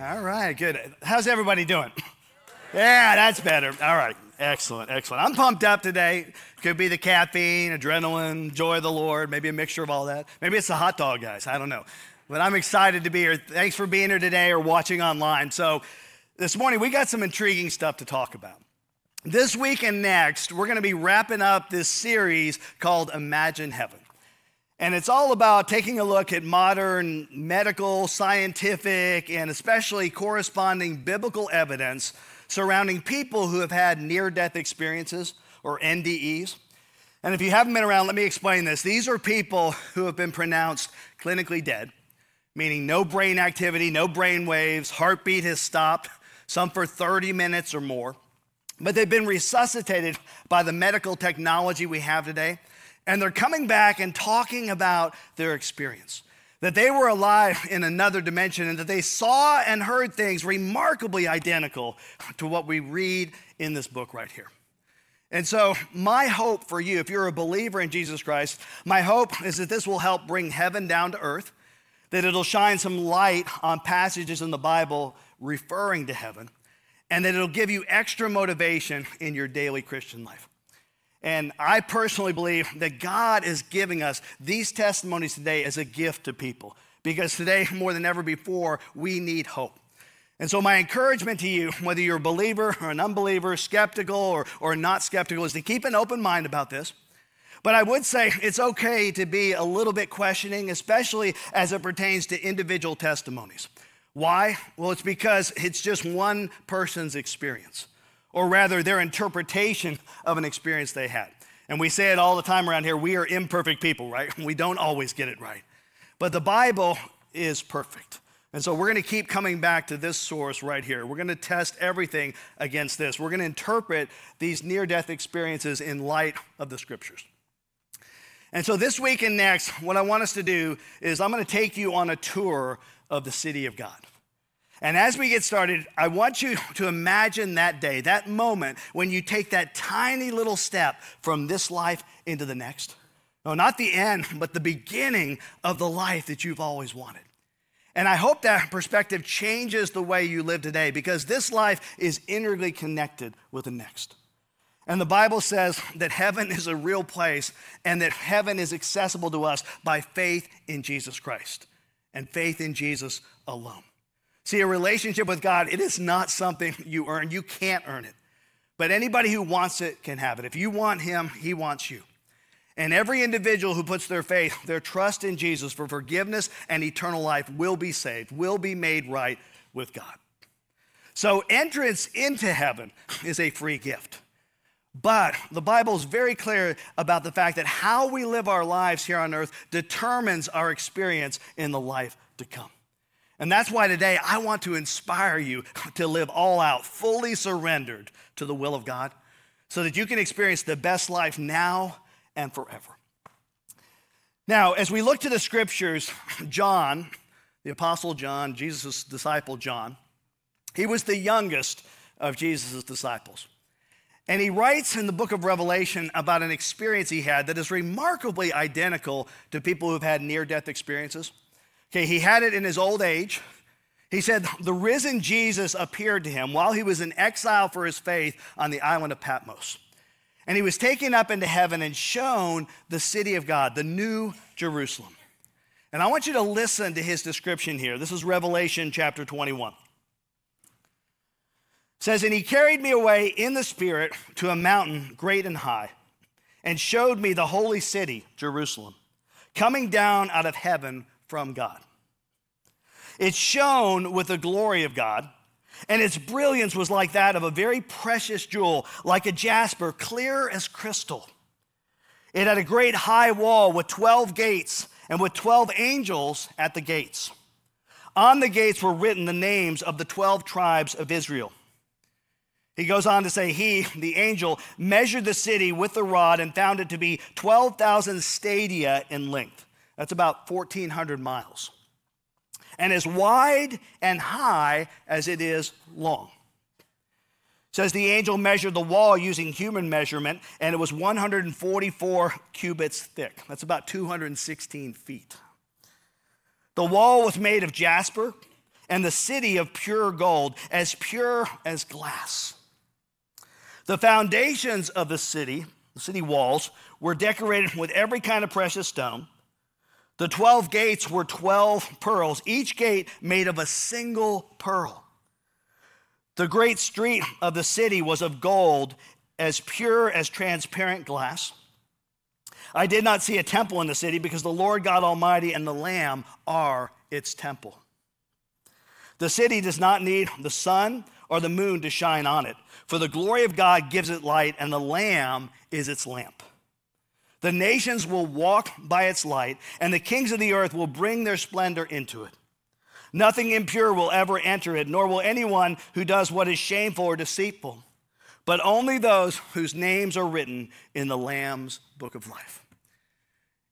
All right, good. How's everybody doing? Yeah, that's better. All right, excellent, excellent. I'm pumped up today. Could be the caffeine, adrenaline, joy of the Lord, maybe a mixture of all that. Maybe it's the hot dog, guys. I don't know. But I'm excited to be here. Thanks for being here today or watching online. So, this morning we got some intriguing stuff to talk about. This week and next, we're going to be wrapping up this series called Imagine Heaven. And it's all about taking a look at modern medical, scientific, and especially corresponding biblical evidence surrounding people who have had near death experiences or NDEs. And if you haven't been around, let me explain this. These are people who have been pronounced clinically dead, meaning no brain activity, no brain waves, heartbeat has stopped, some for 30 minutes or more. But they've been resuscitated by the medical technology we have today and they're coming back and talking about their experience. That they were alive in another dimension and that they saw and heard things remarkably identical to what we read in this book right here. And so, my hope for you, if you're a believer in Jesus Christ, my hope is that this will help bring heaven down to earth, that it'll shine some light on passages in the Bible referring to heaven, and that it'll give you extra motivation in your daily Christian life. And I personally believe that God is giving us these testimonies today as a gift to people because today, more than ever before, we need hope. And so, my encouragement to you, whether you're a believer or an unbeliever, skeptical or, or not skeptical, is to keep an open mind about this. But I would say it's okay to be a little bit questioning, especially as it pertains to individual testimonies. Why? Well, it's because it's just one person's experience or rather their interpretation of an experience they had. And we say it all the time around here we are imperfect people, right? We don't always get it right. But the Bible is perfect. And so we're going to keep coming back to this source right here. We're going to test everything against this. We're going to interpret these near death experiences in light of the scriptures. And so this week and next, what I want us to do is I'm going to take you on a tour of the city of God. And as we get started, I want you to imagine that day, that moment when you take that tiny little step from this life into the next. No, not the end, but the beginning of the life that you've always wanted. And I hope that perspective changes the way you live today because this life is integrally connected with the next. And the Bible says that heaven is a real place and that heaven is accessible to us by faith in Jesus Christ and faith in Jesus alone. See, a relationship with God, it is not something you earn. You can't earn it. But anybody who wants it can have it. If you want Him, He wants you. And every individual who puts their faith, their trust in Jesus for forgiveness and eternal life will be saved, will be made right with God. So, entrance into heaven is a free gift. But the Bible is very clear about the fact that how we live our lives here on earth determines our experience in the life to come. And that's why today I want to inspire you to live all out, fully surrendered to the will of God, so that you can experience the best life now and forever. Now, as we look to the scriptures, John, the Apostle John, Jesus' disciple John, he was the youngest of Jesus' disciples. And he writes in the book of Revelation about an experience he had that is remarkably identical to people who've had near death experiences. Okay, he had it in his old age. He said, The risen Jesus appeared to him while he was in exile for his faith on the island of Patmos. And he was taken up into heaven and shown the city of God, the new Jerusalem. And I want you to listen to his description here. This is Revelation chapter 21. It says, And he carried me away in the Spirit to a mountain great and high, and showed me the holy city, Jerusalem, coming down out of heaven from God. It shone with the glory of God, and its brilliance was like that of a very precious jewel, like a jasper, clear as crystal. It had a great high wall with 12 gates and with 12 angels at the gates. On the gates were written the names of the 12 tribes of Israel. He goes on to say, He, the angel, measured the city with the rod and found it to be 12,000 stadia in length. That's about 1,400 miles. And as wide and high as it is long. says the angel measured the wall using human measurement, and it was 144 cubits thick. That's about 216 feet. The wall was made of jasper, and the city of pure gold, as pure as glass. The foundations of the city, the city walls, were decorated with every kind of precious stone. The 12 gates were 12 pearls, each gate made of a single pearl. The great street of the city was of gold, as pure as transparent glass. I did not see a temple in the city because the Lord God Almighty and the Lamb are its temple. The city does not need the sun or the moon to shine on it, for the glory of God gives it light, and the Lamb is its lamp. The nations will walk by its light, and the kings of the earth will bring their splendor into it. Nothing impure will ever enter it, nor will anyone who does what is shameful or deceitful, but only those whose names are written in the Lamb's book of life.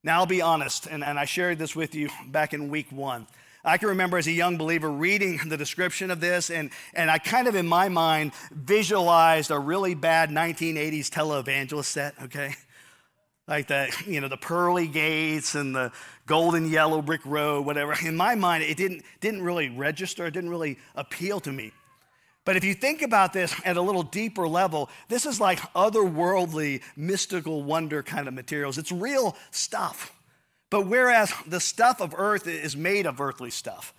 Now, I'll be honest, and, and I shared this with you back in week one. I can remember as a young believer reading the description of this, and, and I kind of in my mind visualized a really bad 1980s televangelist set, okay? Like the, you know, the pearly gates and the golden yellow brick road, whatever. In my mind, it didn't, didn't really register, it didn't really appeal to me. But if you think about this at a little deeper level, this is like otherworldly, mystical wonder kind of materials. It's real stuff. But whereas the stuff of earth is made of earthly stuff,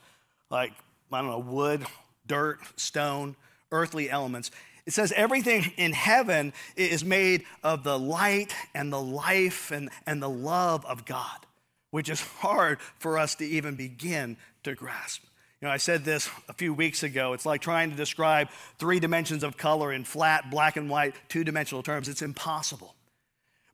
like, I don't know, wood, dirt, stone, earthly elements, it says everything in heaven is made of the light and the life and, and the love of God, which is hard for us to even begin to grasp. You know, I said this a few weeks ago. It's like trying to describe three dimensions of color in flat, black and white, two dimensional terms. It's impossible.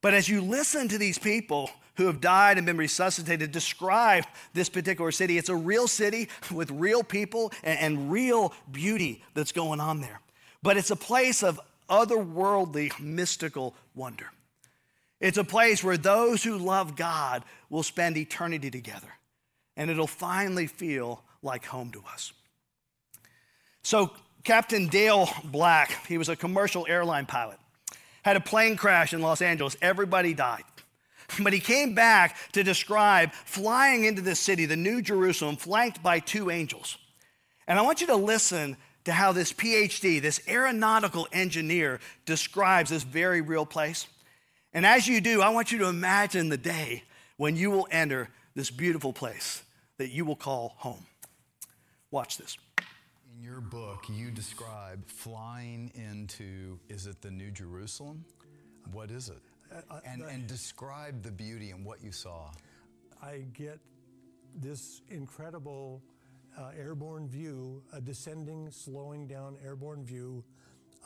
But as you listen to these people who have died and been resuscitated describe this particular city, it's a real city with real people and, and real beauty that's going on there. But it's a place of otherworldly, mystical wonder. It's a place where those who love God will spend eternity together, and it'll finally feel like home to us. So, Captain Dale Black, he was a commercial airline pilot, had a plane crash in Los Angeles. Everybody died. But he came back to describe flying into this city, the New Jerusalem, flanked by two angels. And I want you to listen to how this PhD, this aeronautical engineer, describes this very real place. And as you do, I want you to imagine the day when you will enter this beautiful place that you will call home. Watch this. In your book, you describe flying into, is it the New Jerusalem? What is it? Uh, and, and describe the beauty and what you saw. I get this incredible uh, airborne view, a descending, slowing down airborne view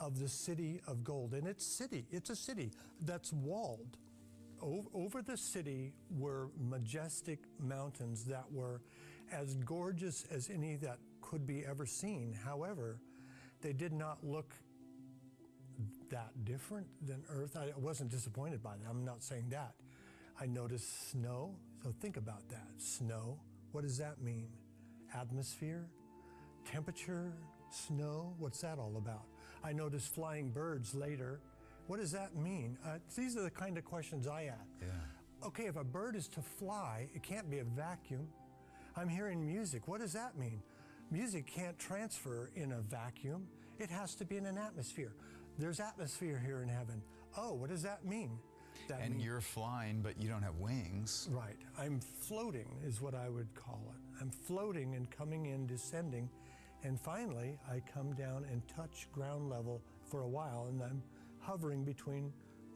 of the city of gold. And it's city, it's a city that's walled. O- over the city were majestic mountains that were as gorgeous as any that could be ever seen. However, they did not look that different than Earth. I wasn't disappointed by that. I'm not saying that. I noticed snow. So think about that. Snow. What does that mean? Atmosphere? Temperature? Snow? What's that all about? I noticed flying birds later. What does that mean? Uh, these are the kind of questions I ask. Yeah. Okay, if a bird is to fly, it can't be a vacuum. I'm hearing music. What does that mean? Music can't transfer in a vacuum. It has to be in an atmosphere. There's atmosphere here in heaven. Oh, what does that mean? That and you're flying, but you don't have wings. Right. I'm floating, is what I would call it. I'm floating and coming in, descending. And finally, I come down and touch ground level for a while, and I'm hovering between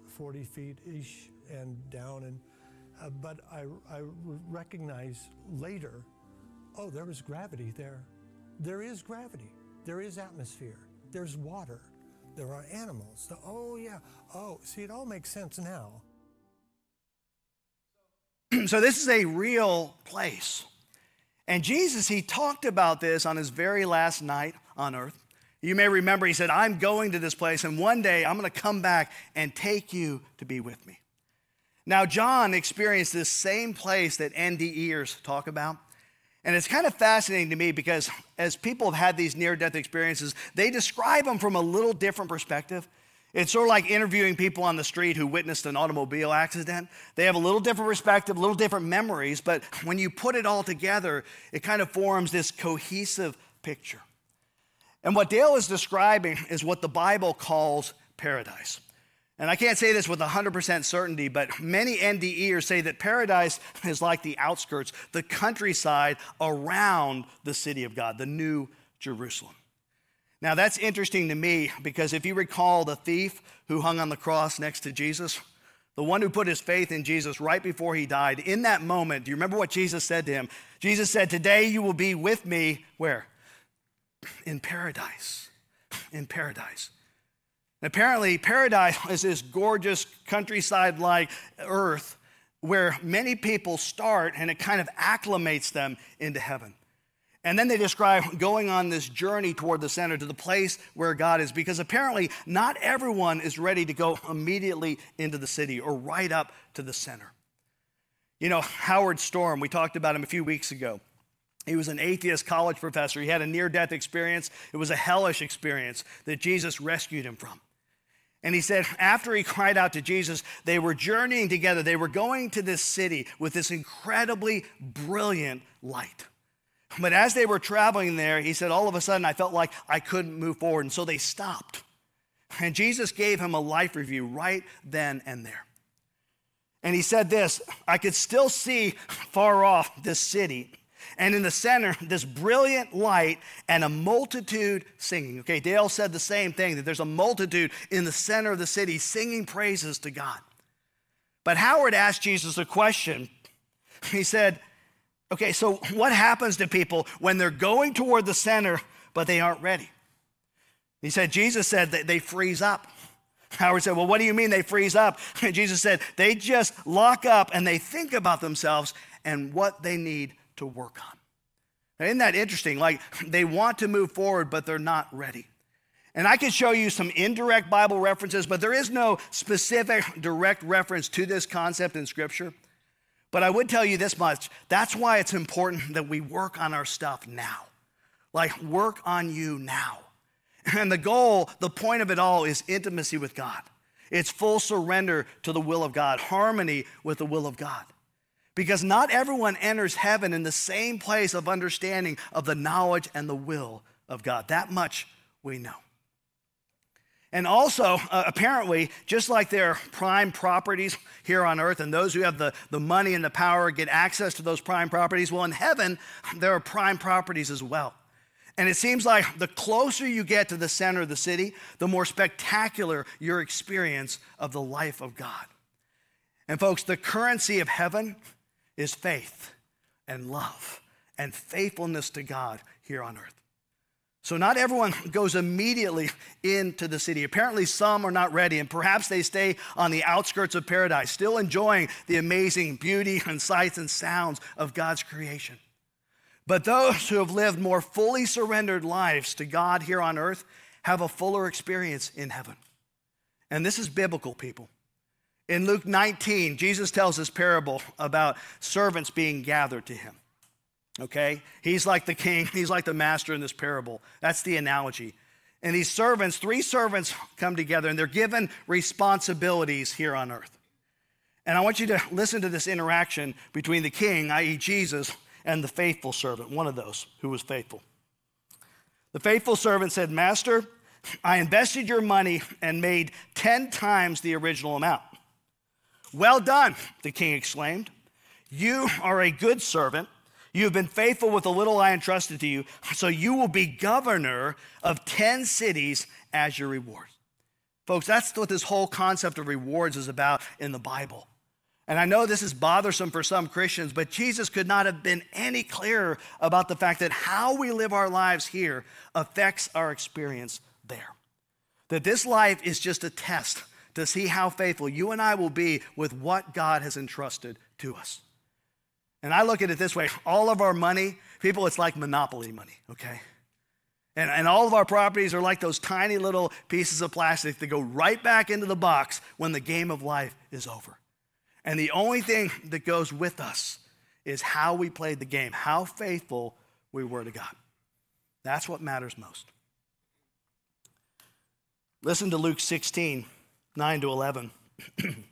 40 feet ish and down. And uh, but I, I recognize later, oh, there was gravity there. There is gravity. There is atmosphere. There's water. There are animals. Oh, yeah. Oh, see, it all makes sense now. so, this is a real place. And Jesus, he talked about this on his very last night on earth. You may remember he said, I'm going to this place, and one day I'm going to come back and take you to be with me. Now, John experienced this same place that NDEers talk about. And it's kind of fascinating to me because as people have had these near death experiences, they describe them from a little different perspective. It's sort of like interviewing people on the street who witnessed an automobile accident. They have a little different perspective, a little different memories, but when you put it all together, it kind of forms this cohesive picture. And what Dale is describing is what the Bible calls paradise. And I can't say this with 100% certainty, but many NDEers say that paradise is like the outskirts, the countryside around the city of God, the new Jerusalem. Now, that's interesting to me because if you recall the thief who hung on the cross next to Jesus, the one who put his faith in Jesus right before he died, in that moment, do you remember what Jesus said to him? Jesus said, Today you will be with me where? In paradise. In paradise. Apparently, paradise is this gorgeous countryside like earth where many people start and it kind of acclimates them into heaven. And then they describe going on this journey toward the center to the place where God is, because apparently not everyone is ready to go immediately into the city or right up to the center. You know, Howard Storm, we talked about him a few weeks ago. He was an atheist college professor. He had a near death experience. It was a hellish experience that Jesus rescued him from. And he said, after he cried out to Jesus, they were journeying together. They were going to this city with this incredibly brilliant light. But as they were traveling there, he said, all of a sudden, I felt like I couldn't move forward. And so they stopped. And Jesus gave him a life review right then and there. And he said this I could still see far off this city and in the center, this brilliant light and a multitude singing. Okay, Dale said the same thing that there's a multitude in the center of the city singing praises to God. But Howard asked Jesus a question. He said, Okay, so what happens to people when they're going toward the center, but they aren't ready? He said, Jesus said that they freeze up. Howard said, Well, what do you mean they freeze up? And Jesus said, They just lock up and they think about themselves and what they need to work on. Now, isn't that interesting? Like they want to move forward, but they're not ready. And I could show you some indirect Bible references, but there is no specific direct reference to this concept in Scripture. But I would tell you this much that's why it's important that we work on our stuff now. Like, work on you now. And the goal, the point of it all is intimacy with God. It's full surrender to the will of God, harmony with the will of God. Because not everyone enters heaven in the same place of understanding of the knowledge and the will of God. That much we know. And also, uh, apparently, just like there are prime properties here on earth, and those who have the, the money and the power get access to those prime properties, well, in heaven, there are prime properties as well. And it seems like the closer you get to the center of the city, the more spectacular your experience of the life of God. And, folks, the currency of heaven is faith and love and faithfulness to God here on earth. So, not everyone goes immediately into the city. Apparently, some are not ready, and perhaps they stay on the outskirts of paradise, still enjoying the amazing beauty and sights and sounds of God's creation. But those who have lived more fully surrendered lives to God here on earth have a fuller experience in heaven. And this is biblical, people. In Luke 19, Jesus tells this parable about servants being gathered to him. Okay? He's like the king, he's like the master in this parable. That's the analogy. And these servants, three servants come together and they're given responsibilities here on earth. And I want you to listen to this interaction between the king, i.e., Jesus, and the faithful servant, one of those who was faithful. The faithful servant said, Master, I invested your money and made 10 times the original amount. Well done, the king exclaimed. You are a good servant. You have been faithful with the little I entrusted to you, so you will be governor of 10 cities as your reward. Folks, that's what this whole concept of rewards is about in the Bible. And I know this is bothersome for some Christians, but Jesus could not have been any clearer about the fact that how we live our lives here affects our experience there. That this life is just a test to see how faithful you and I will be with what God has entrusted to us. And I look at it this way all of our money, people, it's like monopoly money, okay? And, and all of our properties are like those tiny little pieces of plastic that go right back into the box when the game of life is over. And the only thing that goes with us is how we played the game, how faithful we were to God. That's what matters most. Listen to Luke 16, 9 to 11.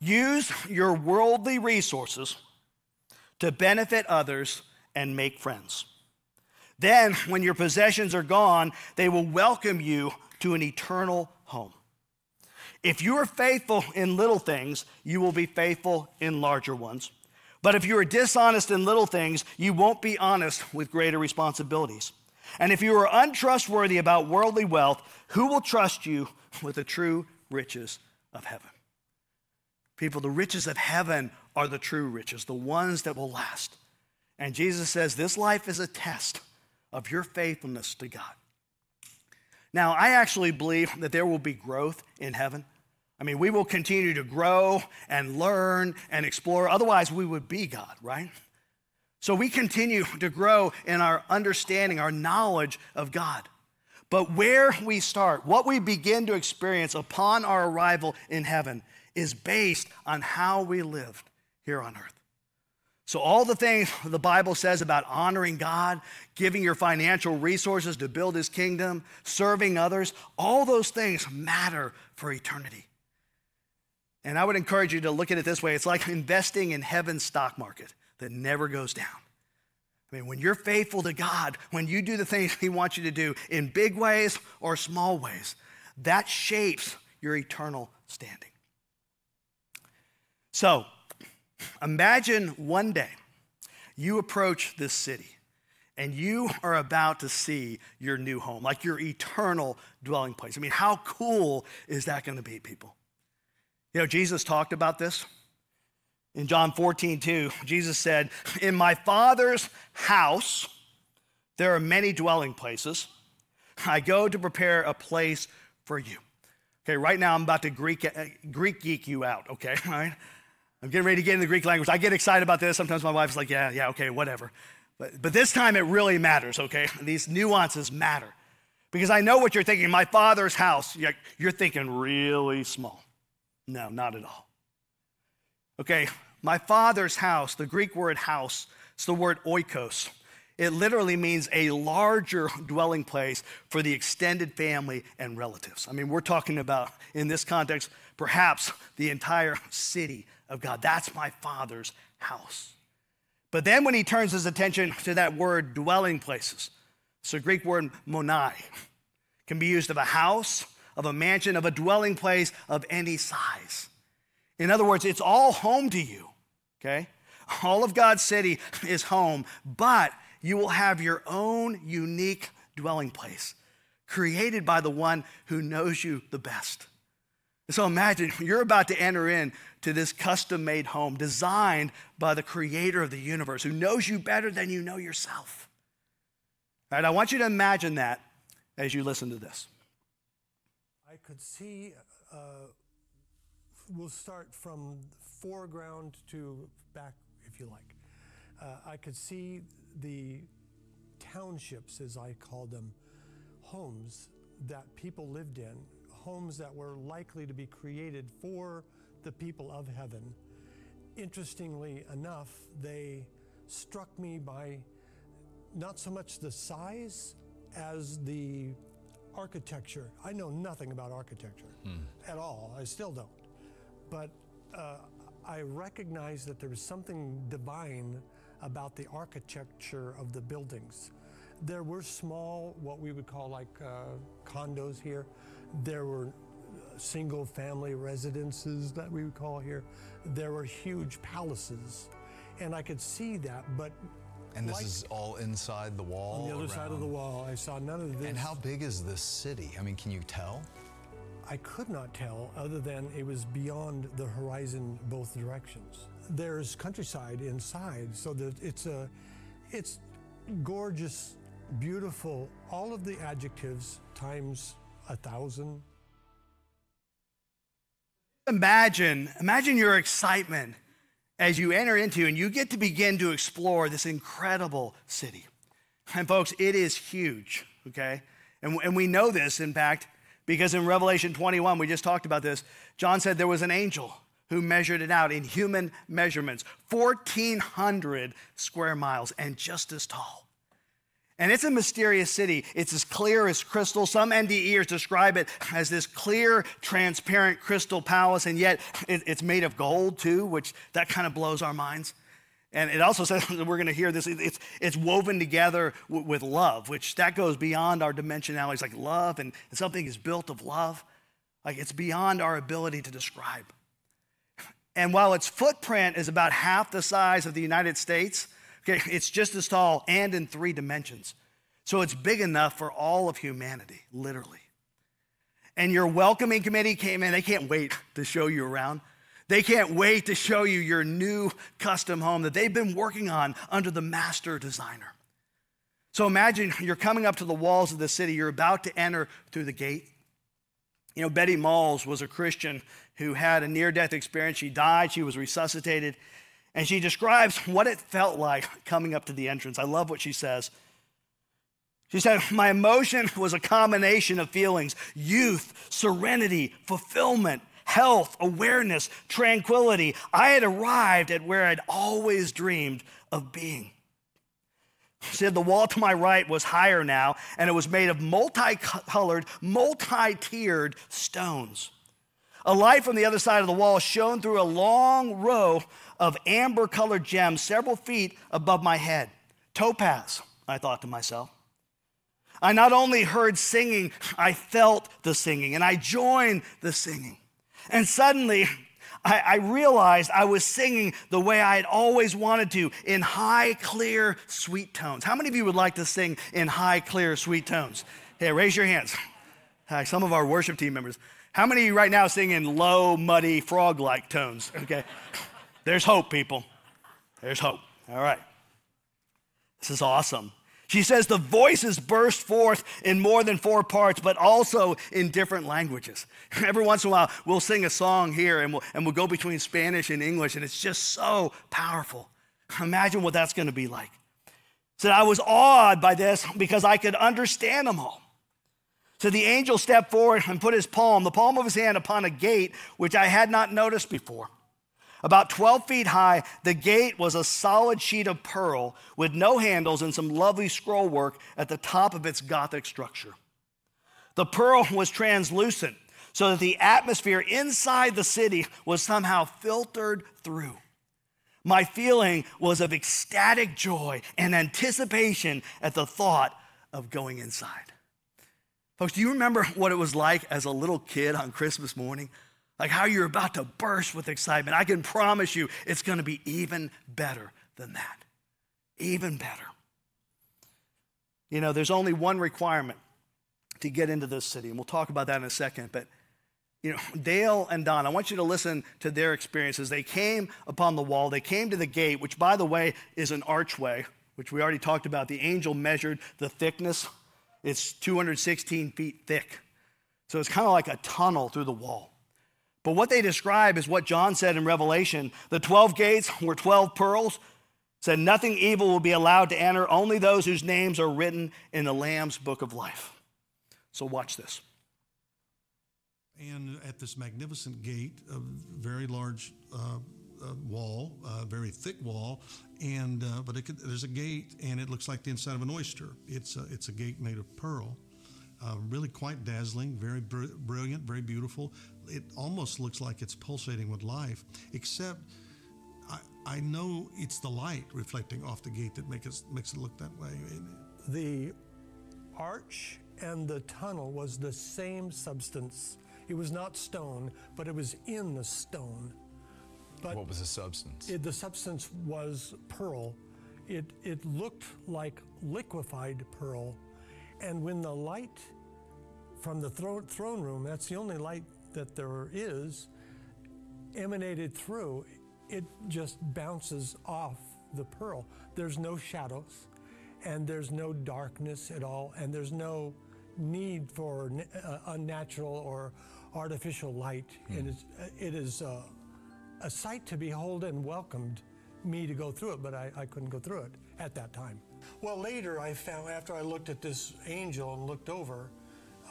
Use your worldly resources to benefit others and make friends. Then, when your possessions are gone, they will welcome you to an eternal home. If you are faithful in little things, you will be faithful in larger ones. But if you are dishonest in little things, you won't be honest with greater responsibilities. And if you are untrustworthy about worldly wealth, who will trust you with the true riches of heaven? People, the riches of heaven are the true riches, the ones that will last. And Jesus says this life is a test of your faithfulness to God. Now, I actually believe that there will be growth in heaven. I mean, we will continue to grow and learn and explore. Otherwise, we would be God, right? So we continue to grow in our understanding, our knowledge of God. But where we start, what we begin to experience upon our arrival in heaven, is based on how we lived here on earth. So, all the things the Bible says about honoring God, giving your financial resources to build his kingdom, serving others, all those things matter for eternity. And I would encourage you to look at it this way it's like investing in heaven's stock market that never goes down. I mean, when you're faithful to God, when you do the things He wants you to do in big ways or small ways, that shapes your eternal standing. So, imagine one day you approach this city and you are about to see your new home, like your eternal dwelling place. I mean, how cool is that going to be, people? You know, Jesus talked about this. In John 14, 2, Jesus said, In my Father's house, there are many dwelling places. I go to prepare a place for you. Okay, right now I'm about to Greek, uh, Greek geek you out, okay? All right? I'm getting ready to get in the Greek language. I get excited about this. Sometimes my wife's like, yeah, yeah, okay, whatever. But, but this time it really matters, okay? These nuances matter. Because I know what you're thinking. My father's house, you're thinking really small. No, not at all. Okay, my father's house, the Greek word house, it's the word oikos. It literally means a larger dwelling place for the extended family and relatives. I mean, we're talking about, in this context, perhaps the entire city of God. That's my father's house. But then when he turns his attention to that word dwelling places, a Greek word monai, can be used of a house, of a mansion, of a dwelling place of any size. In other words, it's all home to you, okay? All of God's city is home, but you will have your own unique dwelling place created by the one who knows you the best. So imagine you're about to enter in to this custom made home designed by the creator of the universe who knows you better than you know yourself. All right, I want you to imagine that as you listen to this. I could see, uh, we'll start from foreground to back, if you like. Uh, I could see the townships, as I called them, homes that people lived in, homes that were likely to be created for the people of heaven. Interestingly enough, they struck me by not so much the size as the architecture. I know nothing about architecture hmm. at all. I still don't. But uh, I recognize that there was something divine about the architecture of the buildings. There were small, what we would call like uh, condos here. There were single family residences that we would call here. There were huge palaces. And I could see that, but and this like, is all inside the wall? On the other around. side of the wall. I saw none of this. And how big is this city? I mean, can you tell? I could not tell other than it was beyond the horizon both directions. There's countryside inside, so that it's a it's gorgeous, beautiful, all of the adjectives times a thousand, Imagine, imagine your excitement as you enter into and you get to begin to explore this incredible city. And folks, it is huge, okay? And, and we know this, in fact, because in Revelation 21, we just talked about this, John said there was an angel who measured it out in human measurements 1,400 square miles and just as tall. And it's a mysterious city. It's as clear as crystal. Some NDEers describe it as this clear, transparent crystal palace, and yet it's made of gold too, which that kind of blows our minds. And it also says that we're going to hear this. It's, it's woven together w- with love, which that goes beyond our dimensionalities, like love, and something is built of love. Like it's beyond our ability to describe. And while its footprint is about half the size of the United States, Okay, it's just as tall and in three dimensions. So it's big enough for all of humanity, literally. And your welcoming committee came in, they can't wait to show you around. They can't wait to show you your new custom home that they've been working on under the master designer. So imagine you're coming up to the walls of the city, you're about to enter through the gate. You know, Betty Malz was a Christian who had a near death experience. She died, she was resuscitated, and she describes what it felt like coming up to the entrance. I love what she says. She said, My emotion was a combination of feelings youth, serenity, fulfillment, health, awareness, tranquility. I had arrived at where I'd always dreamed of being. She said, The wall to my right was higher now, and it was made of multicolored, multi tiered stones. A light from the other side of the wall shone through a long row of amber colored gems several feet above my head. Topaz, I thought to myself. I not only heard singing, I felt the singing and I joined the singing. And suddenly, I, I, realized I was singing the way I had always wanted to in high, clear, sweet tones. How many of you would like to sing in high, clear, sweet tones? Hey, raise your hands. Hi, Some of our worship team members. How many right now sing in low, muddy, frog like tones? Okay. There's hope, people. There's hope. All right. This is awesome. She says the voices burst forth in more than four parts, but also in different languages. Every once in a while, we'll sing a song here and we'll, and we'll go between Spanish and English, and it's just so powerful. Imagine what that's going to be like. So I was awed by this because I could understand them all. So the angel stepped forward and put his palm, the palm of his hand, upon a gate which I had not noticed before. About 12 feet high, the gate was a solid sheet of pearl with no handles and some lovely scroll work at the top of its Gothic structure. The pearl was translucent so that the atmosphere inside the city was somehow filtered through. My feeling was of ecstatic joy and anticipation at the thought of going inside. Folks, do you remember what it was like as a little kid on Christmas morning? Like how you're about to burst with excitement. I can promise you it's going to be even better than that. Even better. You know, there's only one requirement to get into this city, and we'll talk about that in a second. But, you know, Dale and Don, I want you to listen to their experiences. They came upon the wall, they came to the gate, which, by the way, is an archway, which we already talked about. The angel measured the thickness, it's 216 feet thick. So it's kind of like a tunnel through the wall. But what they describe is what John said in Revelation. The 12 gates were 12 pearls, said nothing evil will be allowed to enter, only those whose names are written in the Lamb's book of life. So watch this. And at this magnificent gate, a very large uh, uh, wall, a very thick wall, and uh, but could, there's a gate, and it looks like the inside of an oyster. It's a, it's a gate made of pearl. Uh, really quite dazzling, very br- brilliant, very beautiful. It almost looks like it's pulsating with life, except I, I know it's the light reflecting off the gate that make it, makes it look that way. The arch and the tunnel was the same substance. It was not stone, but it was in the stone. But what was the substance? It, the substance was pearl. It, it looked like liquefied pearl and when the light from the thro- throne room, that's the only light that there is, emanated through, it just bounces off the pearl. There's no shadows, and there's no darkness at all, and there's no need for uh, unnatural or artificial light. Hmm. And it's, it is uh, a sight to behold and welcomed me to go through it, but I, I couldn't go through it at that time. Well, later I found, after I looked at this angel and looked over,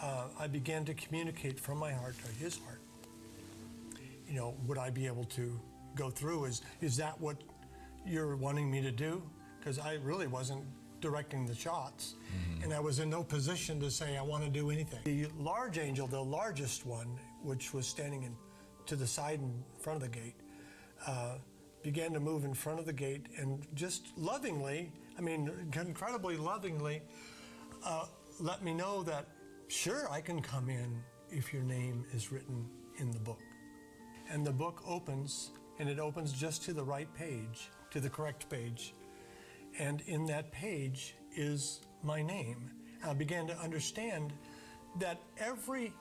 uh, I began to communicate from my heart to his heart. You know, would I be able to go through? Is, is that what you're wanting me to do? Because I really wasn't directing the shots. Mm-hmm. And I was in no position to say I want to do anything. The large angel, the largest one, which was standing in, to the side in front of the gate, uh, began to move in front of the gate and just lovingly, I mean, incredibly lovingly, uh, let me know that, sure, I can come in if your name is written in the book. And the book opens, and it opens just to the right page, to the correct page. And in that page is my name. I began to understand that every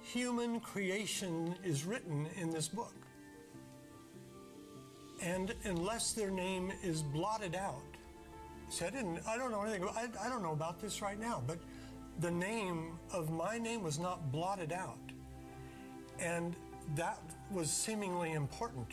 human creation is written in this book. And unless their name is blotted out, I didn't, I don't know anything, I, I don't know about this right now, but the name of my name was not blotted out. And that was seemingly important.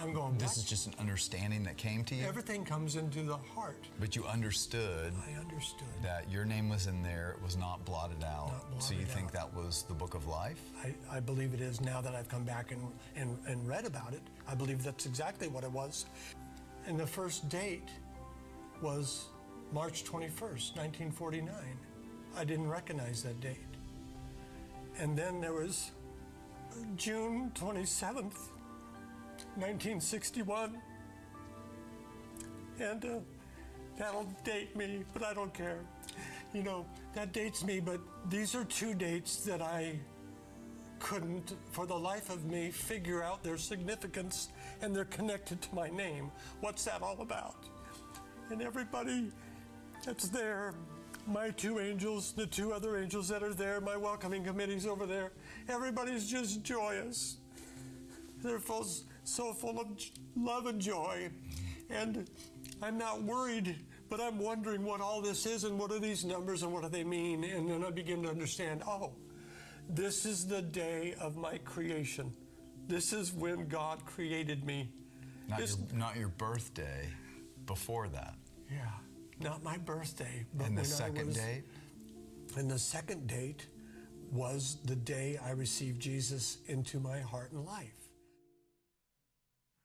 I'm going. This is just an understanding that came to you. Everything comes into the heart. But you understood. I understood that your name was in there. It was not blotted out. Not blotted so you out. think that was the book of life? I, I believe it is now that I've come back and, and, and read about it. I believe that's exactly what it was. And the first date was March 21st, 1949. I didn't recognize that date. And then there was June 27th, 1961. And uh, that'll date me, but I don't care. You know, that dates me, but these are two dates that I couldn't, for the life of me, figure out their significance, and they're connected to my name. What's that all about? And everybody that's there, my two angels, the two other angels that are there, my welcoming committees over there, everybody's just joyous. They're full, so full of love and joy. And I'm not worried, but I'm wondering what all this is and what are these numbers and what do they mean. And then I begin to understand oh, this is the day of my creation. This is when God created me. Not, your, not your birthday, before that. Yeah, not my birthday. But And the when I second was- date? And the second date was the day I received Jesus into my heart and life.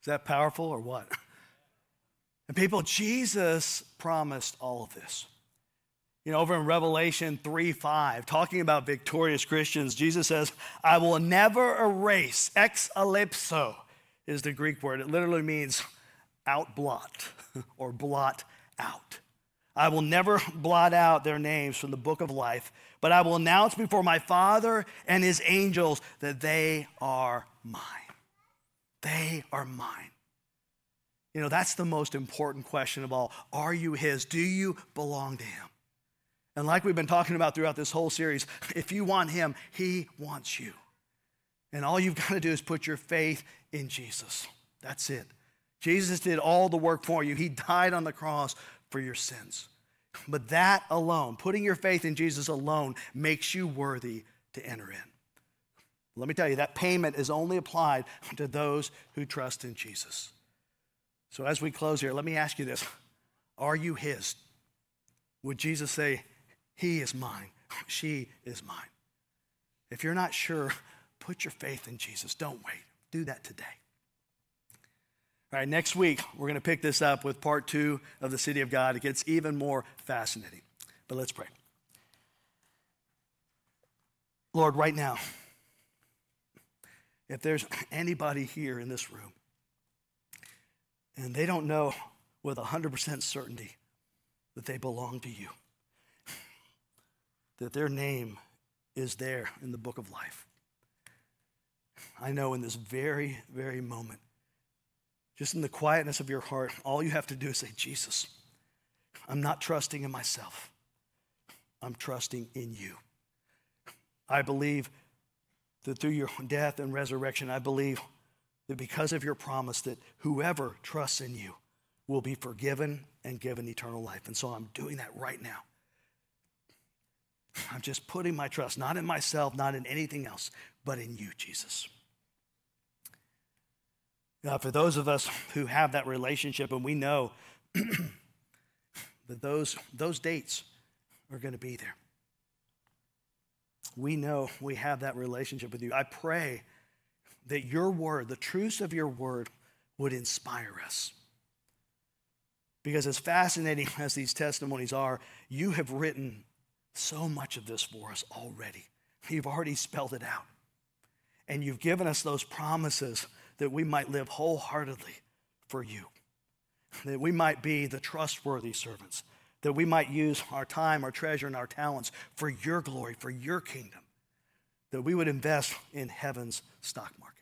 Is that powerful or what? And people, Jesus promised all of this. You know, over in Revelation 3 5, talking about victorious Christians, Jesus says, I will never erase, ex ellipso is the Greek word. It literally means out blot or blot out. I will never blot out their names from the book of life, but I will announce before my Father and his angels that they are mine. They are mine. You know, that's the most important question of all. Are you his? Do you belong to him? And like we've been talking about throughout this whole series, if you want him, he wants you. And all you've got to do is put your faith in Jesus. That's it. Jesus did all the work for you, he died on the cross for your sins. But that alone, putting your faith in Jesus alone, makes you worthy to enter in. Let me tell you, that payment is only applied to those who trust in Jesus. So as we close here, let me ask you this Are you His? Would Jesus say, He is mine, she is mine? If you're not sure, put your faith in Jesus. Don't wait. Do that today. All right, next week, we're going to pick this up with part two of the City of God. It gets even more fascinating. But let's pray. Lord, right now, if there's anybody here in this room and they don't know with 100% certainty that they belong to you, that their name is there in the book of life, I know in this very, very moment, just in the quietness of your heart, all you have to do is say, Jesus, I'm not trusting in myself. I'm trusting in you. I believe that through your death and resurrection, I believe that because of your promise that whoever trusts in you will be forgiven and given eternal life. And so I'm doing that right now. I'm just putting my trust not in myself, not in anything else, but in you, Jesus. God, for those of us who have that relationship and we know that those, those dates are going to be there. We know we have that relationship with you. I pray that your word, the truths of your word, would inspire us. Because as fascinating as these testimonies are, you have written so much of this for us already. You've already spelled it out. And you've given us those promises that we might live wholeheartedly for you, that we might be the trustworthy servants, that we might use our time, our treasure, and our talents for your glory, for your kingdom, that we would invest in heaven's stock market.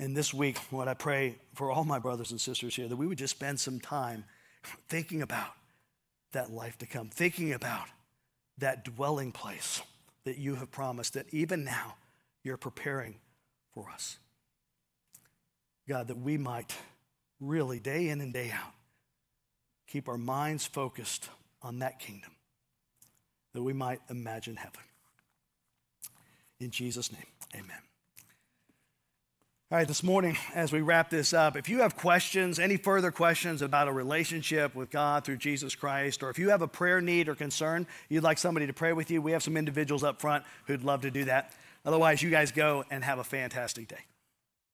And this week, what I pray for all my brothers and sisters here, that we would just spend some time thinking about that life to come, thinking about that dwelling place that you have promised, that even now you're preparing for us. God, that we might really, day in and day out, keep our minds focused on that kingdom, that we might imagine heaven. In Jesus' name, amen. All right, this morning, as we wrap this up, if you have questions, any further questions about a relationship with God through Jesus Christ, or if you have a prayer need or concern, you'd like somebody to pray with you, we have some individuals up front who'd love to do that. Otherwise, you guys go and have a fantastic day.